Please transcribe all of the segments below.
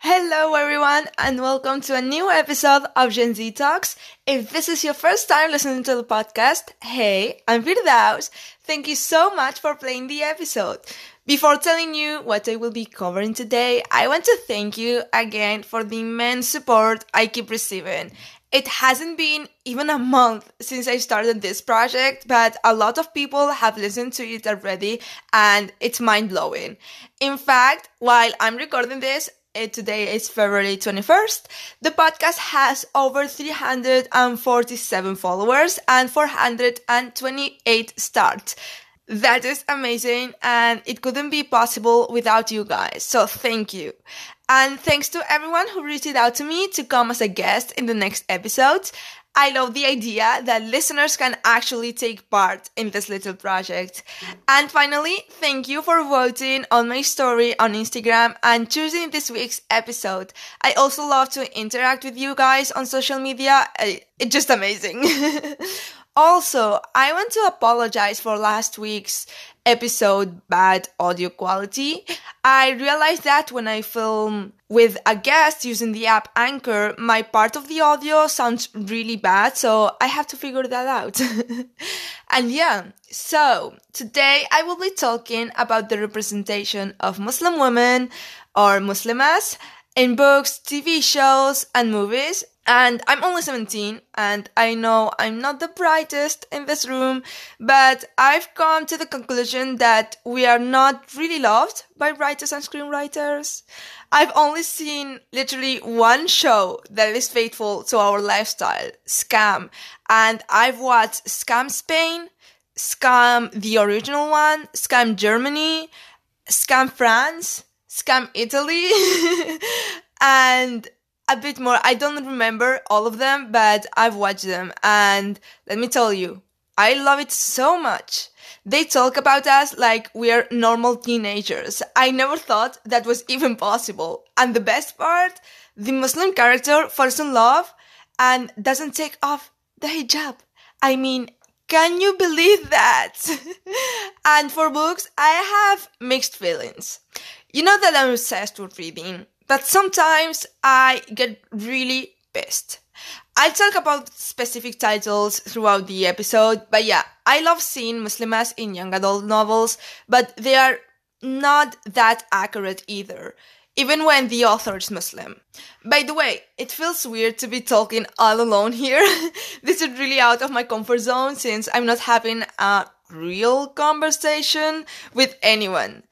Hello, everyone, and welcome to a new episode of Gen Z Talks. If this is your first time listening to the podcast, hey, I'm Firdaous. Thank you so much for playing the episode. Before telling you what I will be covering today, I want to thank you again for the immense support I keep receiving. It hasn't been even a month since I started this project, but a lot of people have listened to it already and it's mind blowing. In fact, while I'm recording this, eh, today is February 21st, the podcast has over 347 followers and 428 starts. That is amazing and it couldn't be possible without you guys. So thank you. And thanks to everyone who reached out to me to come as a guest in the next episodes. I love the idea that listeners can actually take part in this little project. And finally, thank you for voting on my story on Instagram and choosing this week's episode. I also love to interact with you guys on social media. It's just amazing. Also, I want to apologize for last week's episode bad audio quality. I realized that when I film with a guest using the app Anchor, my part of the audio sounds really bad, so I have to figure that out. and yeah, so today I will be talking about the representation of Muslim women or Muslimahs in books, TV shows, and movies. And I'm only 17, and I know I'm not the brightest in this room, but I've come to the conclusion that we are not really loved by writers and screenwriters. I've only seen literally one show that is faithful to our lifestyle, Skam, and I've watched Skam Spain, Skam the original one, Skam Germany, Skam France, Skam Italy, and a bit more. I don't remember all of them, but I've watched them, and let me tell you, I love it so much. They talk about us like we're normal teenagers. I never thought that was even possible. And the best part, the Muslim character falls in love and doesn't take off the hijab. I mean, can you believe that? and for books, I have mixed feelings. You know that I'm obsessed with reading, but sometimes I get really pissed. I'll talk about specific titles throughout the episode, but yeah, I love seeing Muslimahs in young adult novels, but they are not that accurate either, even when the author is Muslim. By the way, it feels weird to be talking all alone here. this is really out of my comfort zone since I'm not having a real conversation with anyone.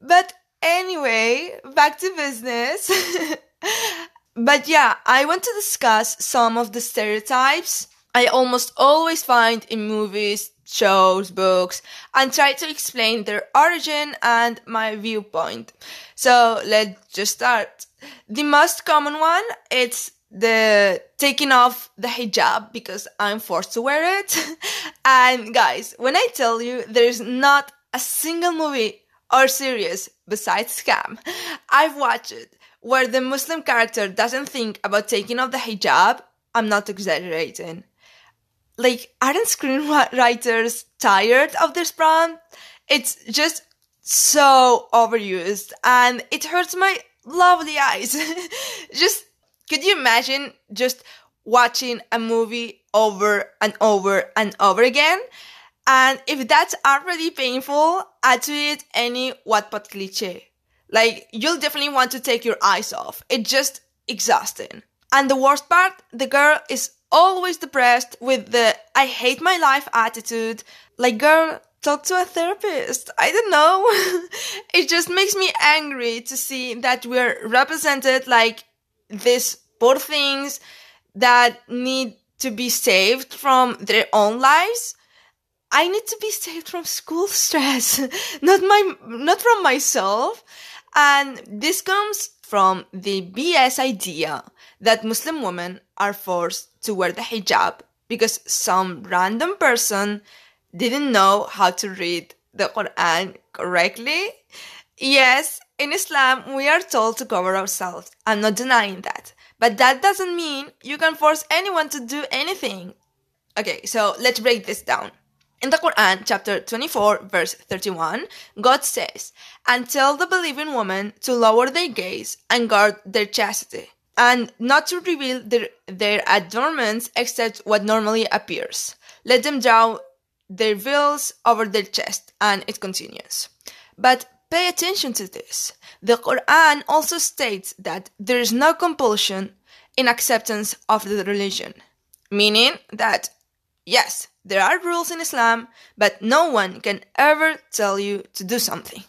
But Anyway, back to business. but yeah, I want to discuss some of the stereotypes I almost always find in movies, shows, books, and try to explain their origin and my viewpoint. So let's just start. The most common one, it's the taking off the hijab because I'm forced to wear it. and guys, when I tell you there's not a single movie or series besides Skam I've watched it where the Muslim character doesn't think about taking off the hijab, I'm not exaggerating. Like, aren't screenwriters tired of this prompt? It's just so overused and it hurts my lovely eyes. just, could you imagine just watching a movie over and over and over again? And if that's already painful, add to it any Wattpad cliche. Like, you'll definitely want to take your eyes off. It's just exhausting. And the worst part, the girl is always depressed with the I hate my life attitude. Like, girl, talk to a therapist. I don't know. it just makes me angry to see that we're represented like these poor things that need to be saved from their own lives I need to be saved from school stress, not my, not from myself. And this comes from the BS idea that Muslim women are forced to wear the hijab because some random person didn't know how to read the Quran correctly. Yes, in Islam, we are told to cover ourselves. I'm not denying that. But that doesn't mean you can force anyone to do anything. Okay, so let's break this down. In the Quran, chapter 24, verse 31, God says, And tell the believing woman to lower their gaze and guard their chastity, and not to reveal their, their adornments except what normally appears. Let them draw their veils over their chest, and it continues. But pay attention to this. The Quran also states that there is no compulsion in acceptance of the religion, meaning that yes, there are rules in Islam, but no one can ever tell you to do something.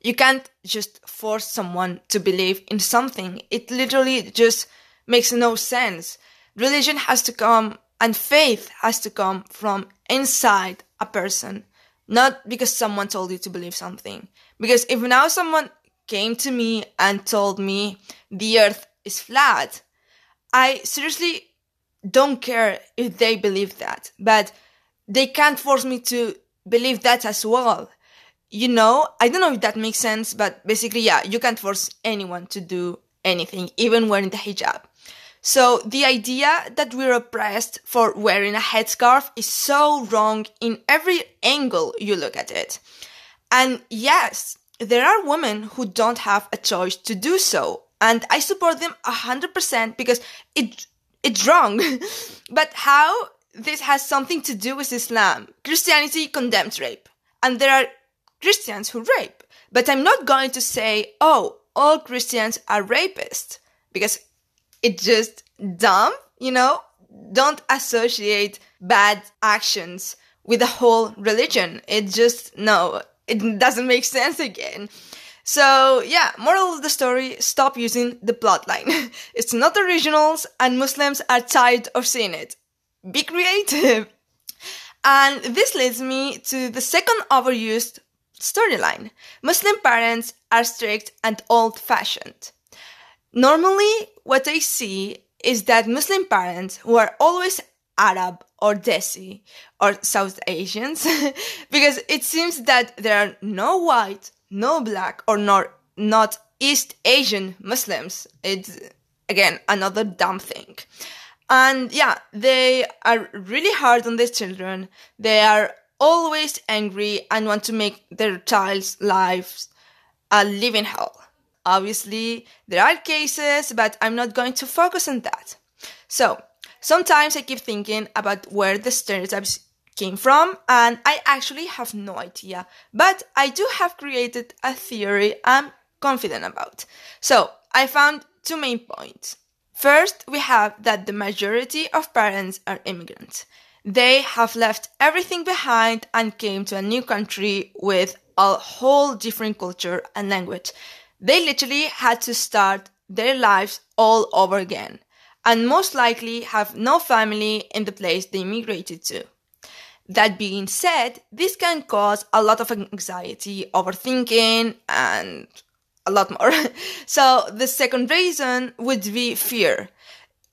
You can't just force someone to believe in something. It literally just makes no sense. Religion has to come and faith has to come from inside a person, not because someone told you to believe something. Because if now someone came to me and told me the earth is flat, I seriously don't care if they believe that, but they can't force me to believe that as well. You know, I don't know if that makes sense, but basically, yeah, you can't force anyone to do anything, even wearing the hijab. So the idea that we're oppressed for wearing a headscarf is so wrong in every angle you look at it. And yes, there are women who don't have a choice to do so. And I support them 100% because it, it's wrong. but how this has something to do with Islam? Christianity condemns rape. And there are Christians who rape. But I'm not going to say, oh, all Christians are rapists. Because it's just dumb, you know? Don't associate bad actions with the whole religion. It just, no, it doesn't make sense again. So yeah, moral of the story, stop using the plotline. it's not originals and Muslims are tired of seeing it. Be creative. And this leads me to the second overused storyline. Muslim parents are strict and old fashioned. Normally, what I see is that Muslim parents who are always Arab or Desi or South Asians because it seems that there are no white, no black or not, not East Asian Muslims. It's again another dumb thing. And yeah, they are really hard on their children. They are always angry and want to make their child's lives a living hell. Obviously, there are cases, but I'm not going to focus on that. So, sometimes I keep thinking about where the stereotypes came from, and I actually have no idea, but I do have created a theory I'm confident about. So, I found two main points. First, we have that the majority of parents are immigrants. They have left everything behind and came to a new country with a whole different culture and language. They literally had to start their lives all over again and most likely have no family in the place they immigrated to. That being said, this can cause a lot of anxiety, overthinking, and a lot more. so the second reason would be fear.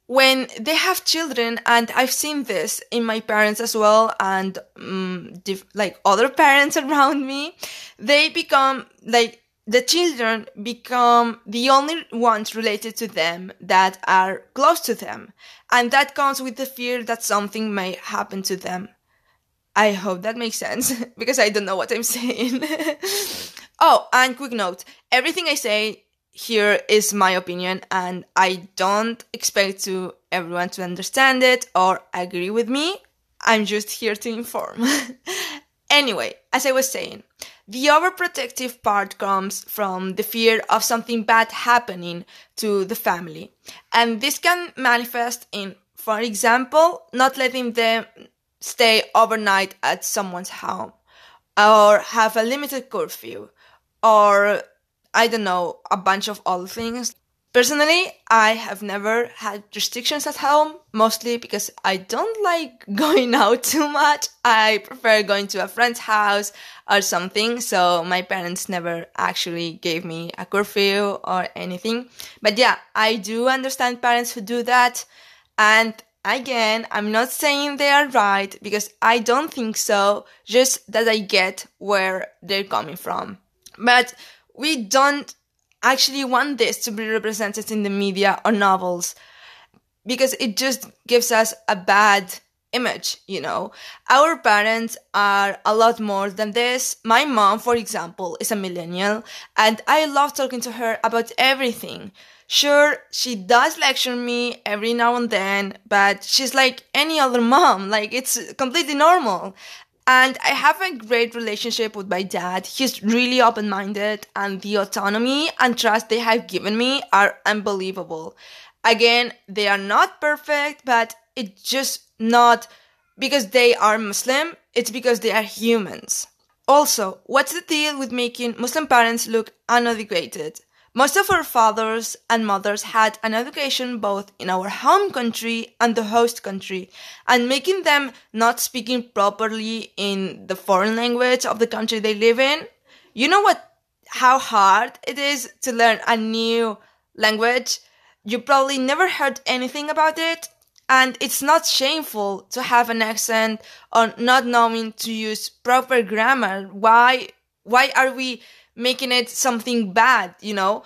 When they have children, and I've seen this in my parents as well, and um, like other parents around me, they become like the children become the only ones related to them that are close to them. And that comes with the fear that something may happen to them. I hope that makes sense because I don't know what I'm saying. oh, and quick note everything I say here is my opinion, and I don't expect to everyone to understand it or agree with me. I'm just here to inform. anyway, as I was saying, the overprotective part comes from the fear of something bad happening to the family. And this can manifest in, for example, not letting them stay overnight at someone's home or have a limited curfew or I don't know, a bunch of other things. Personally, I have never had restrictions at home, mostly because I don't like going out too much. I prefer going to a friend's house or something, so my parents never actually gave me a curfew or anything. But yeah, I do understand parents who do that. And again, I'm not saying they are right because I don't think so, just that I get where they're coming from. But we don't actually want this to be represented in the media or novels because it just gives us a bad image, you know. Our parents are a lot more than this. My mom, for example, is a millennial and I love talking to her about everything. Sure, she does lecture me every now and then, but she's like any other mom. Like it's completely normal. And I have a great relationship with my dad. He's really open minded, and the autonomy and trust they have given me are unbelievable. Again, they are not perfect, but it's just not because they are Muslim, it's because they are humans. Also, what's the deal with making Muslim parents look uneducated? Most of our fathers and mothers had an education both in our home country and the host country, and making them not speaking properly in the foreign language of the country they live in. You know what? How hard it is to learn a new language. You probably never heard anything about it, and it's not shameful to have an accent or not knowing to use proper grammar. Why, why are we making it something bad, you know?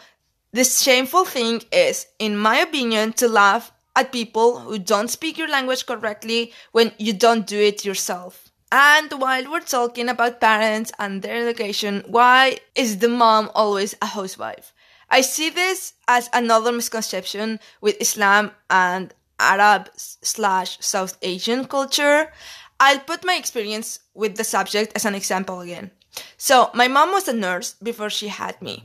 This shameful thing is, in my opinion, to laugh at people who don't speak your language correctly when you don't do it yourself. And while we're talking about parents and their education, why is the mom always a housewife? I see this as another misconception with Islam and Arab slash South Asian culture. I'll put my experience with the subject as an example again. So, my mom was a nurse before she had me.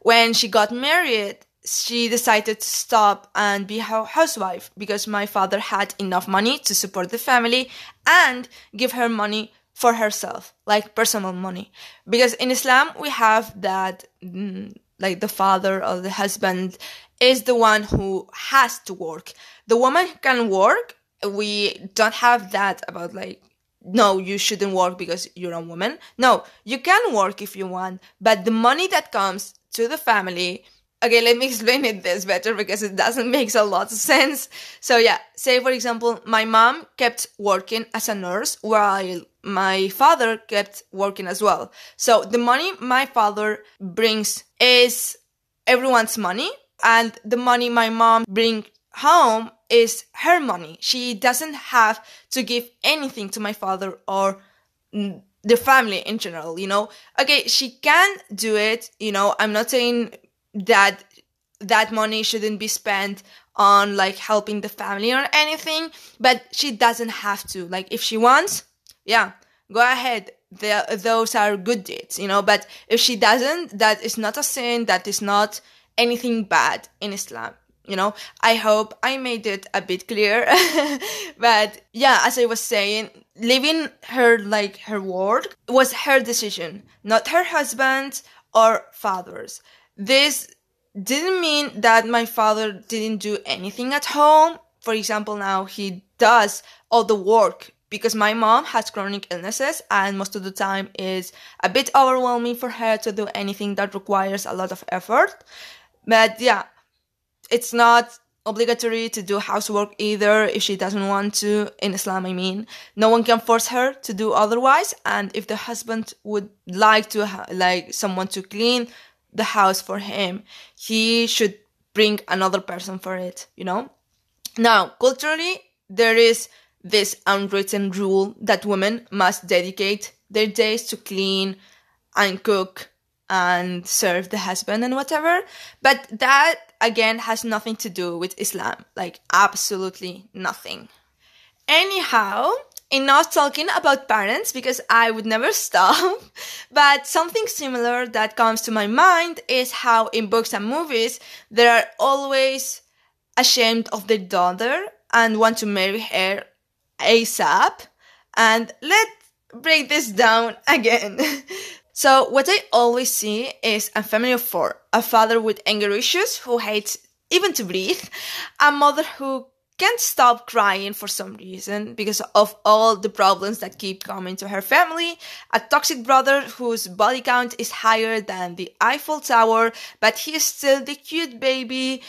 When she got married, she decided to stop and be a housewife because my father had enough money to support the family and give her money for herself, like personal money. Because in Islam, we have that, mm, like the father or the husband is the one who has to work. The woman can work. We don't have that about like, no, you shouldn't work because you're a woman. No, you can work if you want, but the money that comes to the family okay let me explain it this better because it doesn't make a lot of sense so yeah say for example my mom kept working as a nurse while my father kept working as well so the money my father brings is everyone's money and the money my mom bring home is her money. She doesn't have to give anything to my father or the family in general, you know? Okay, she can do it, you know, I'm not saying that that money shouldn't be spent on like helping the family or anything, but she doesn't have to. Like if she wants, yeah, go ahead. The, those are good deeds, you know, but if she doesn't, that is not a sin, that is not anything bad in Islam. You know, I hope I made it a bit clear. but yeah, as I was saying, leaving her like her work was her decision, not her husband's or father's. This didn't mean that my father didn't do anything at home. For example, now he does all the work because my mom has chronic illnesses and most of the time is a bit overwhelming for her to do anything that requires a lot of effort. But yeah, it's not obligatory to do housework either if she doesn't want to in islam i mean. No one can force her to do otherwise and if the husband would like to ha- like someone to clean the house for him he should bring another person for it you know? Now culturally there is this unwritten rule that women must dedicate their days to clean and cook and serve the husband and whatever. But that again has nothing to do with Islam. Like absolutely nothing. Anyhow, enough talking about parents because I would never stop. but something similar that comes to my mind is how in books and movies they are always ashamed of their daughter and want to marry her ASAP. And let's break this down again. So what I always see is a family of four. A father with anger issues who hates even to breathe. A mother who can't stop crying for some reason because of all the problems that keep coming to her family. A toxic brother whose body count is higher than the Eiffel Tower, but he is still the cute baby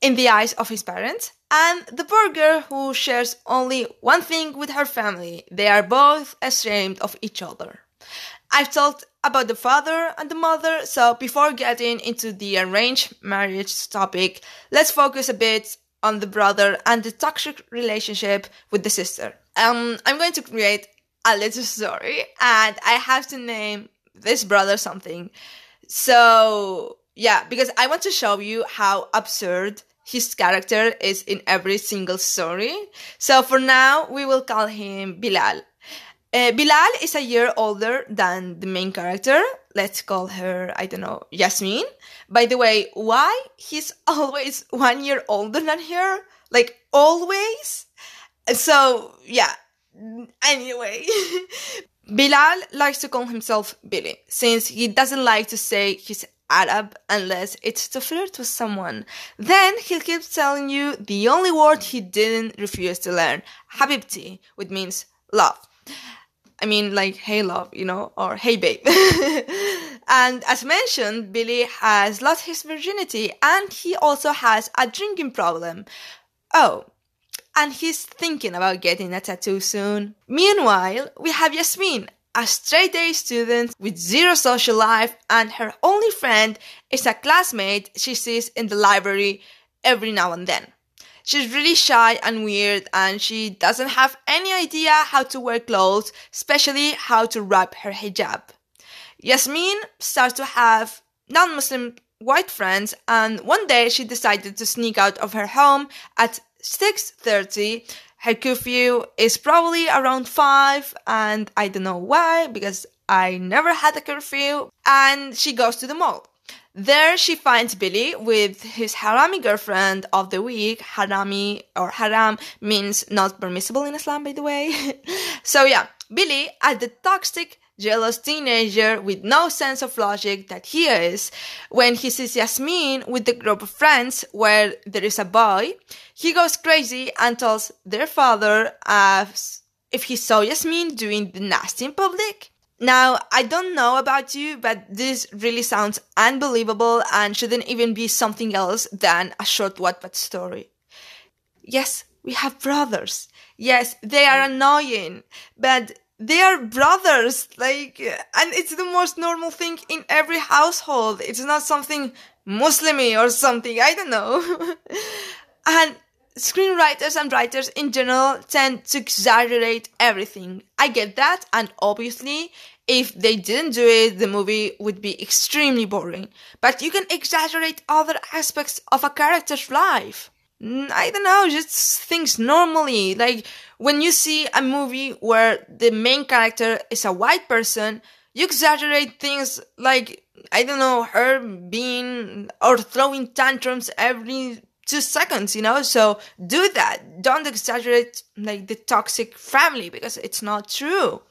in the eyes of his parents. And the poor girl who shares only one thing with her family. They are both ashamed of each other. I've talked about the father and the mother, so before getting into the arranged marriage topic, let's focus a bit on the brother and the toxic relationship with the sister. um, I'm going to create a little story and I have to name this brother something. So, yeah, because I want to show you how absurd his character is in every single story. So for now, we will call him Bilal. Uh, Bilal is a year older than the main character. Let's call her, I don't know, Yasmin. By the way, why he's always one year older than her? Like, always? So, yeah. Anyway, Bilal likes to call himself Billy, since he doesn't like to say he's Arab unless it's to flirt with someone. Then he'll keep telling you the only word he didn't refuse to learn, Habibti, which means love. I mean, like, hey, love, you know, or hey, babe. and as mentioned, Billy has lost his virginity and he also has a drinking problem. Oh, and he's thinking about getting a tattoo soon. Meanwhile, we have Yasmin, a straight A student with zero social life, and her only friend is a classmate she sees in the library every now and then. She's really shy and weird, and she doesn't have any idea how to wear clothes, especially how to wrap her hijab. Yasmin starts to have non Muslim white friends, and one day she decided to sneak out of her home at 6:30. Her curfew is probably around 5 and I don't know why because I never had a curfew and she goes to the mall. There she finds Billy with his harami girlfriend of the week. Harami or haram means not permissible in Islam by the way. so yeah, Billy as the toxic jealous teenager with no sense of logic that he is, when he sees Yasmin with the group of friends where there is a boy, he goes crazy and tells their father uh, if he saw Yasmin doing the nasty in public. Now, I don't know about you, but this really sounds unbelievable and shouldn't even be something else than a short Wattpad story. Yes, we have brothers. Yes, they are annoying, but they are brothers like and it's the most normal thing in every household it's not something muslimy or something i don't know and screenwriters and writers in general tend to exaggerate everything i get that and obviously if they didn't do it the movie would be extremely boring but you can exaggerate other aspects of a character's life I don't know, just things normally. Like when you see a movie where the main character is a white person, you exaggerate things like, I don't know, her being or throwing tantrums every two seconds, you know? So do that. Don't exaggerate like the toxic family because it's not true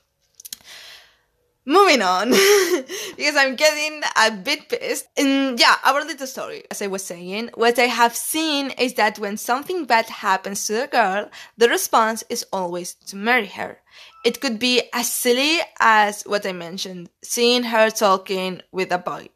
moving on because i'm getting a bit pissed and yeah our little story as i was saying what i have seen is that when something bad happens to a girl the response is always to marry her it could be as silly as what i mentioned seeing her talking with a boy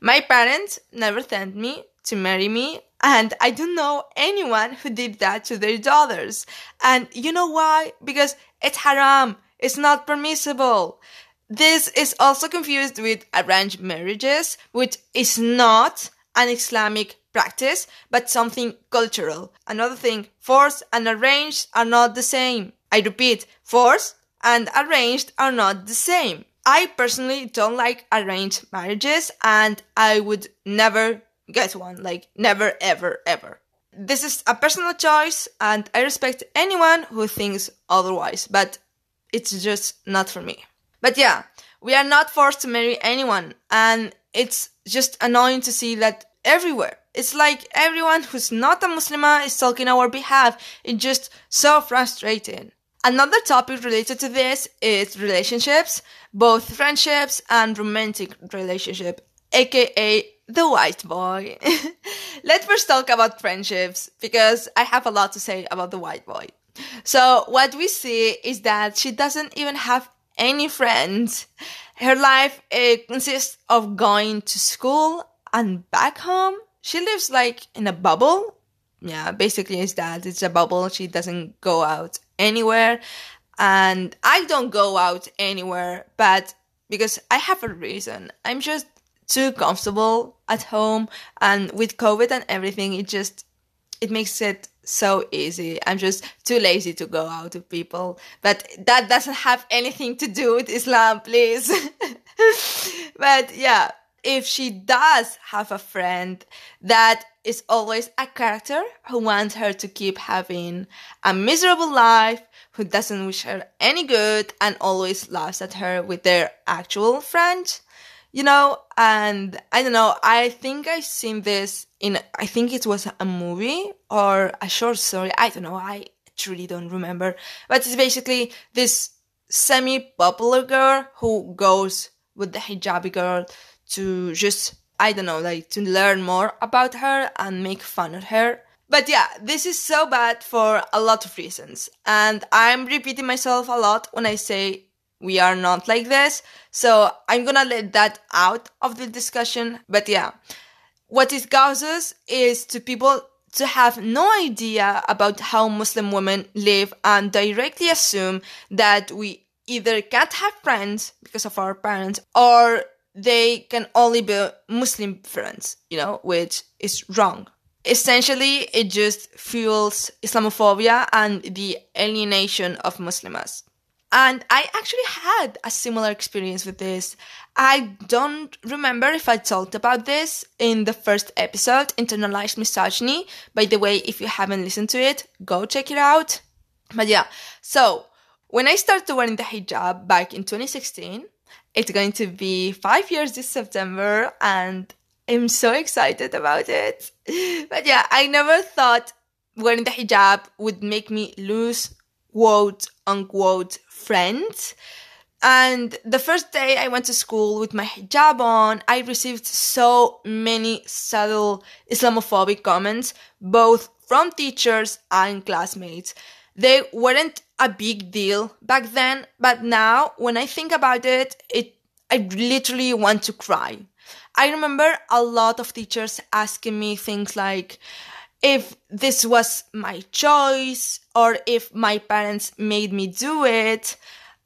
my parents never sent me to marry me and I don't know anyone who did that to their daughters. And you know why? Because it's haram. It's not permissible. This is also confused with arranged marriages, which is not an Islamic practice, but something cultural. Another thing, forced and arranged are not the same. I repeat, forced and arranged are not the same. I personally don't like arranged marriages and I would never get one. Like, never, ever, ever. This is a personal choice and I respect anyone who thinks otherwise, but it's just not for me. But yeah, we are not forced to marry anyone, and it's just annoying to see that everywhere. It's like everyone who's not a Muslimah is talking our behalf. It's just so frustrating. Another topic related to this is relationships, both friendships and romantic relationship, aka the white boy. Let's first talk about friendships because I have a lot to say about the white boy. So what we see is that she doesn't even have any friends. Her life consists of going to school and back home. She lives like in a bubble. Yeah, basically it's that. It's a bubble. She doesn't go out anywhere. And I don't go out anywhere, but because I have a reason. I'm just too comfortable at home and with COVID and everything, it just, it makes it so easy. I'm just too lazy to go out to people. But that doesn't have anything to do with Islam, please. but yeah, if she does have a friend that is always a character who wants her to keep having a miserable life, who doesn't wish her any good and always laughs at her with their actual friend, you know, and I don't know, I think I've seen this in, I think it was a movie or a short story. I don't know. I truly don't remember, but it's basically this semi popular girl who goes with the hijabi girl to just, I don't know, like to learn more about her and make fun of her. But yeah, this is so bad for a lot of reasons. And I'm repeating myself a lot when I say we are not like this. So I'm gonna let that out of the discussion. But yeah, what it causes is to people to have no idea about how Muslim women live and directly assume that we either can't have friends because of our parents or they can only be Muslim friends, you know, which is wrong. Essentially, it just fuels Islamophobia and the alienation of Muslims. And I actually had a similar experience with this. I don't remember if I talked about this in the first episode, Internalized Misogyny. By the way, if you haven't listened to it, go check it out. But yeah, so when I started wearing the hijab back in 2016, it's going to be five years this September and I'm so excited about it. But yeah, I never thought wearing the hijab would make me lose quote unquote friends. And the first day I went to school with my hijab on, I received so many subtle Islamophobic comments, both from teachers and classmates. They weren't a big deal back then, but now when I think about it, it I literally want to cry. I remember a lot of teachers asking me things like, if this was my choice or if my parents made me do it.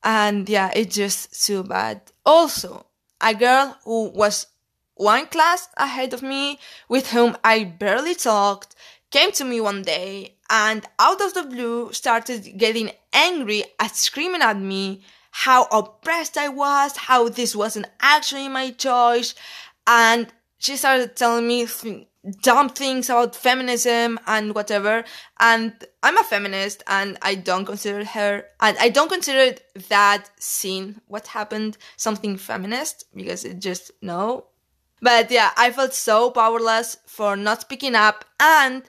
And yeah, it's just too bad. Also, a girl who was one class ahead of me, with whom I barely talked, came to me one day and out of the blue started getting angry and screaming at me how oppressed I was, how this wasn't actually my choice. And she started telling me dumb things about feminism and whatever. And I'm a feminist and I don't consider her, and I don't consider that scene, what happened, something feminist because it just, no. But yeah, I felt so powerless for not speaking up and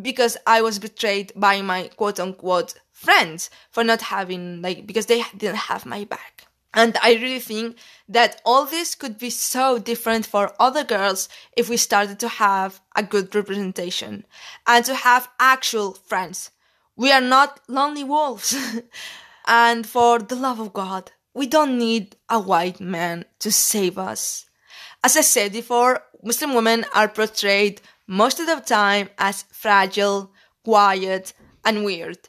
because I was betrayed by my quote unquote friends for not having, like, because they didn't have my back. And I really think that all this could be so different for other girls if we started to have a good representation and to have actual friends. We are not lonely wolves. and for the love of God, we don't need a white man to save us. As I said before, Muslim women are portrayed most of the time as fragile, quiet, and weird.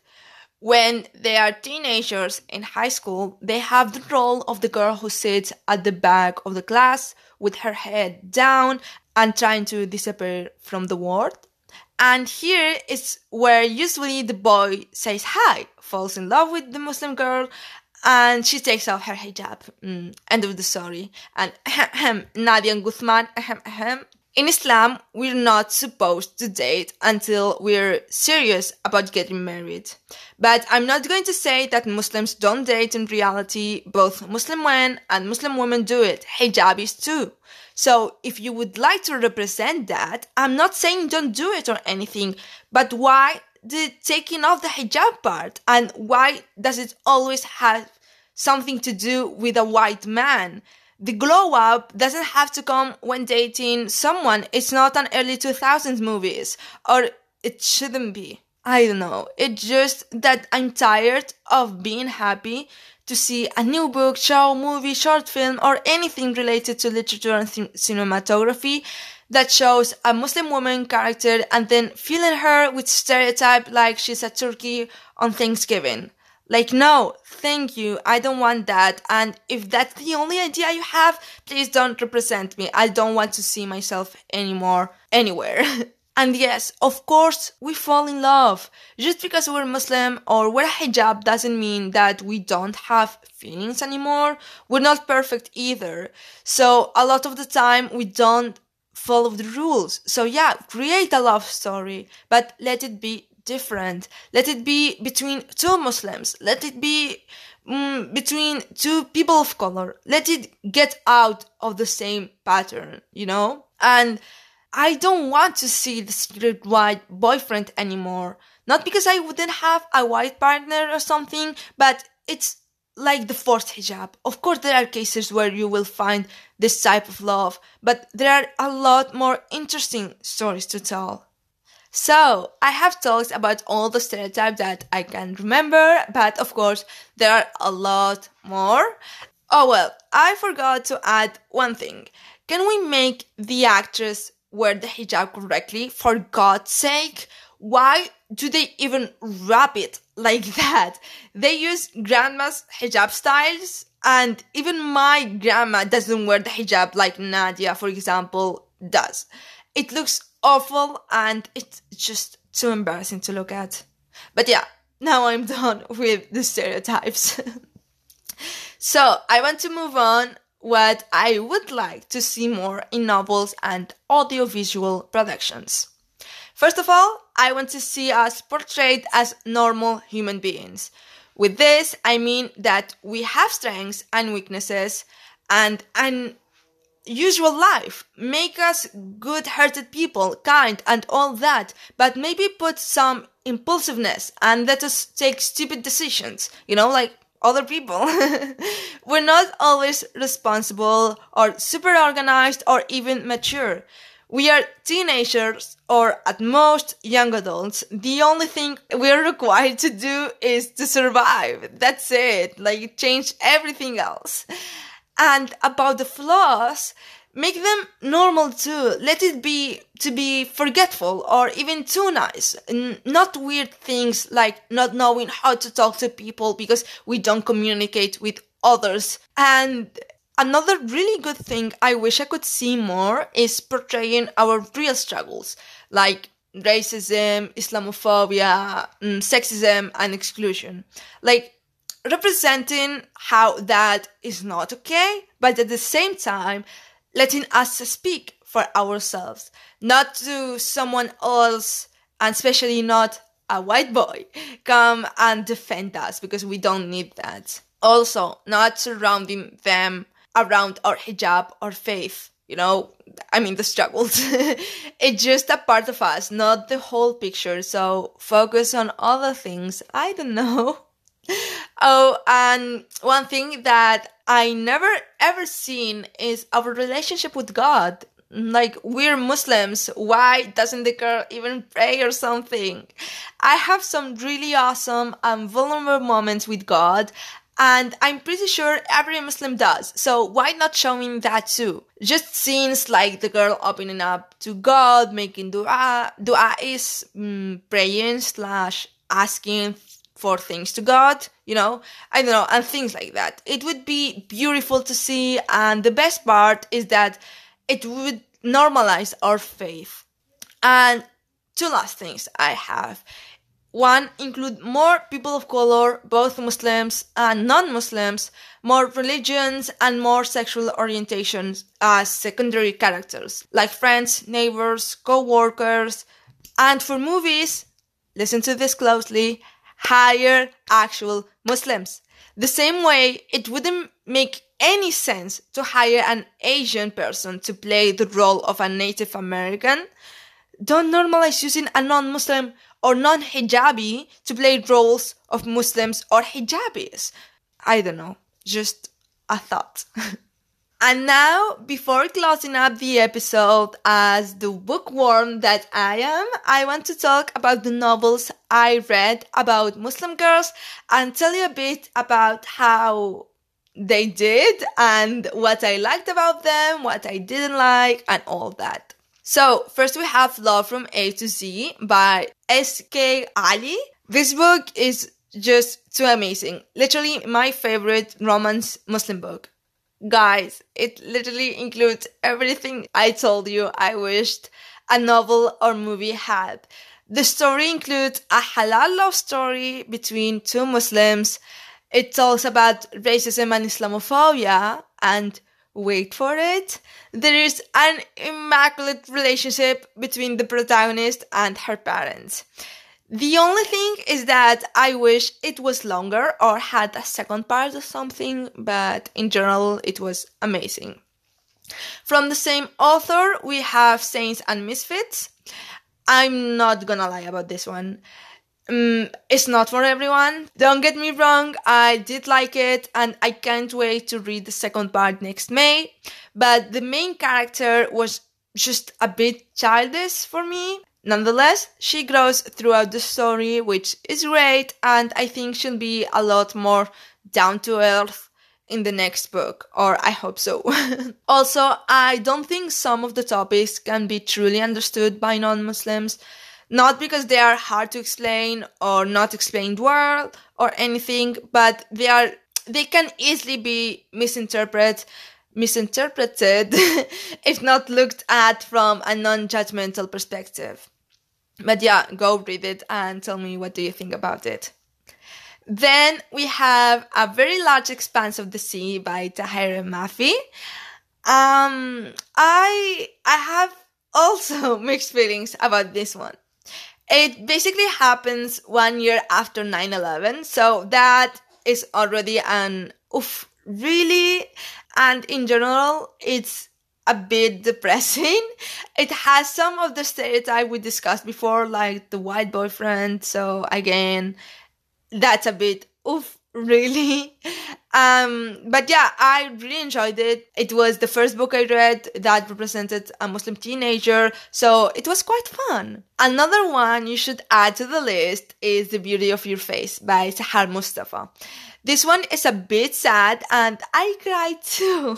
When they are teenagers in high school, they have the role of the girl who sits at the back of the class with her head down and trying to disappear from the world. And here is where usually the boy says hi, falls in love with the Muslim girl, and she takes off her hijab. Mm, end of the story. And Nadia and Guzman, in Islam, we're not supposed to date until we're serious about getting married. But I'm not going to say that Muslims don't date in reality. Both Muslim men and Muslim women do it. Hijabis too. So if you would like to represent that, I'm not saying don't do it or anything, but why the taking off the hijab part? And why does it always have something to do with a white man? the glow up doesn't have to come when dating someone. It's not an early 2000s movies, or it shouldn't be. I don't know. It's just that I'm tired of being happy to see a new book, show, movie, short film, or anything related to literature and th- cinematography that shows a Muslim woman character and then filling her with stereotype like she's a turkey on Thanksgiving. Like, no, thank you. I don't want that. And if that's the only idea you have, please don't represent me. I don't want to see myself anymore anywhere. And yes, of course, we fall in love. Just because we're Muslim or wear a hijab doesn't mean that we don't have feelings anymore. We're not perfect either. So a lot of the time we don't follow the rules. So yeah, create a love story, but let it be different. Let it be between two Muslims. Let it be mm, between two people of color. Let it get out of the same pattern, you know? And I don't want to see the secret white boyfriend anymore. Not because I wouldn't have a white partner or something, but it's like the forced hijab. Of course, there are cases where you will find this type of love, but there are a lot more interesting stories to tell. So, I have talked about all the stereotypes that I can remember, but of course, there are a lot more. Oh well, I forgot to add one thing. Can we make the actress wear the hijab correctly for God's sake? Why do they even wrap it like that? They use grandma's hijab styles and even my grandma doesn't wear the hijab like Nadia, for example, does. It looks awful and it's just too embarrassing to look at. But yeah, now I'm done with the stereotypes. so I want to move on what I would like to see more in novels and audiovisual productions. First of all, I want to see us portrayed as normal human beings. With this, I mean that we have strengths and weaknesses and an usual life. Make us good hearted people, kind and all that, but maybe put some impulsiveness and let us take stupid decisions, you know, like other people. We're not always responsible or super organized or even mature. We are teenagers or at most young adults. The only thing we're required to do is to survive. That's it. Like change everything else. And about the flaws, make them normal too. Let it be to be forgetful or even too nice. N- not weird things like not knowing how to talk to people because we don't communicate with others. And Another really good thing I wish I could see more is portraying our real struggles, like racism, Islamophobia, mm, sexism, and exclusion. Like, representing how that is not okay, but at the same time, letting us speak for ourselves, not to someone else, and especially not a white boy, come and defend us because we don't need that. Also, not surrounding them around our hijab or faith. You know, I mean, the struggles. it's just a part of us, not the whole picture. So focus on other things. I don't know. Oh, and one thing that I never ever seen is our relationship with God. Like, we're Muslims. Why doesn't the girl even pray or something? I have some really awesome and vulnerable moments with God, and I'm pretty sure every Muslim does. So why not showing that too? Just scenes like the girl opening up to God, making dua. Dua is mm, praying slash asking for things to God, you know, I don't know, and things like that. It would be beautiful to see, and the best part is that it would normalize our faith. And two last things I have one, include more people of color, both Muslims and non-Muslims, more religions and more sexual orientations as secondary characters, like friends, neighbors, co-workers. And for movies, listen to this closely, hire actual Muslims. The same way it wouldn't make any sense to hire an Asian person to play the role of a Native American. Don't normalize using a non-Muslim or non-hijabi to play roles of Muslims or hijabis. I don't know, just a thought. and now, before closing up the episode as the bookworm that I am, I want to talk about the novels I read about Muslim girls and tell you a bit about how they did and what I liked about them, what I didn't like, and all that. So, first we have Love from A to Z by S.K. Ali. This book is just too amazing. Literally my favorite romance Muslim book. Guys, it literally includes everything I told you I wished. a novel or movie had. The story includes a halal love story between two Muslims. It talks about racism and Islamophobia, and wait for it, there is an immaculate relationship between the protagonist and her parents. The only thing is that I wish it was longer or had a second part or something, but in general, it was amazing. From the same author, we have Saints and Misfits. I'm not gonna lie about this one. Um, it's not for everyone. Don't get me wrong, I did like it and I can't wait to read the second part next May. But the main character was just a bit childish for me. Nonetheless, she grows throughout the story, which is great, and I think she'll be a lot more down to earth in the next book, or I hope so. also, I don't think some of the topics can be truly understood by non Muslims, not because they are hard to explain or not explained well or anything, but they are they can easily be misinterpreted misinterpreted if not looked at from a non-judgmental perspective. But yeah, go read it and tell me what do you think about it. Then we have A Very Large Expanse of the Sea by Tahereh Mafi. Um, I I have also mixed feelings about this one. It basically happens one year after 9-11, so that is already an oof, really and in general it's a bit depressing. It has some of the stereotype we discussed before, like the white boyfriend. So again, that's a bit oof, really. Um, but yeah, I really enjoyed it. It was the first book I read that represented a Muslim teenager, so it was quite fun. Another one you should add to the list is The Beauty of Your Face by Sahar Mustafah. This one is a bit sad and I cried too,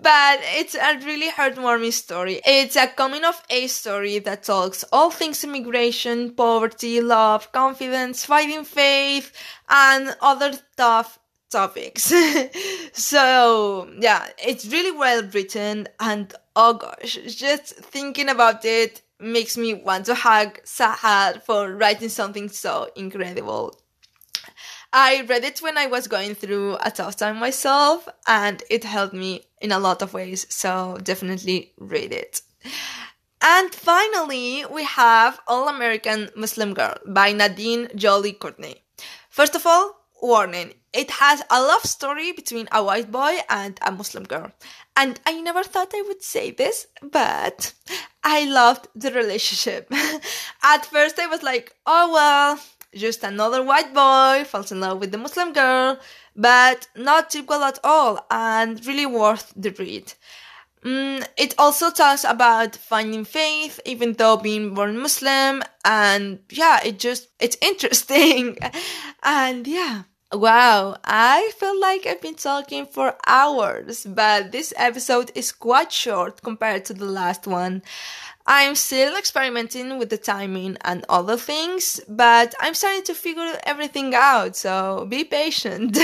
but it's a really heartwarming story. It's a coming of age story that talks all things immigration, poverty, love, confidence, fighting faith, and other tough topics. so, yeah, it's really well written and oh gosh, just thinking about it makes me want to hug Sahar for writing something so incredible. I read it when I was going through a tough time myself, and it helped me in a lot of ways. So definitely read it. And finally, we have All American Muslim Girl by Nadine Jolie Courtney. First of all, warning it has a love story between a white boy and a Muslim girl. And I never thought I would say this, but I loved the relationship. At first, I was like, oh well, just another white boy falls in love with the Muslim girl, but not typical at all and really worth the read. Mm, it also talks about finding faith, even though being born Muslim, and yeah, it just, it's interesting. and yeah. Wow, I feel like I've been talking for hours, but this episode is quite short compared to the last one. I'm still experimenting with the timing and other things, but I'm starting to figure everything out, so be patient.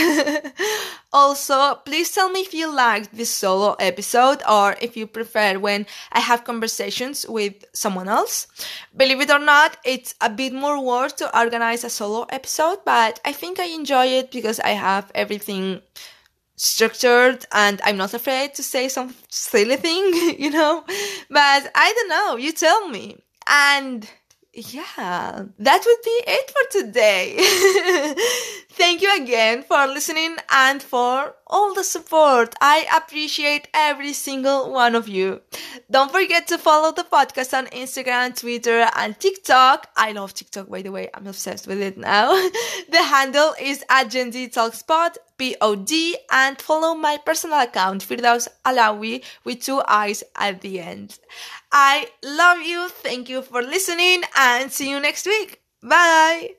also, please tell me if you liked this solo episode or if you prefer when I have conversations with someone else. Believe it or not, it's a bit more work to organize a solo episode, but I think I enjoy it because I have everything structured and I'm not afraid to say some silly thing, you know? But I don't know, you tell me. And yeah, that would be it for today. Thank you again for listening and for all the support. I appreciate every single one of you. Don't forget to follow the podcast on Instagram, Twitter, and TikTok. I love TikTok, by the way. I'm obsessed with it now. the handle is at Gen Z Talkspod, P-O-D, and follow my personal account, Firdaous Alawi, with two eyes at the end. I love you. Thank you for listening and see you next week. Bye.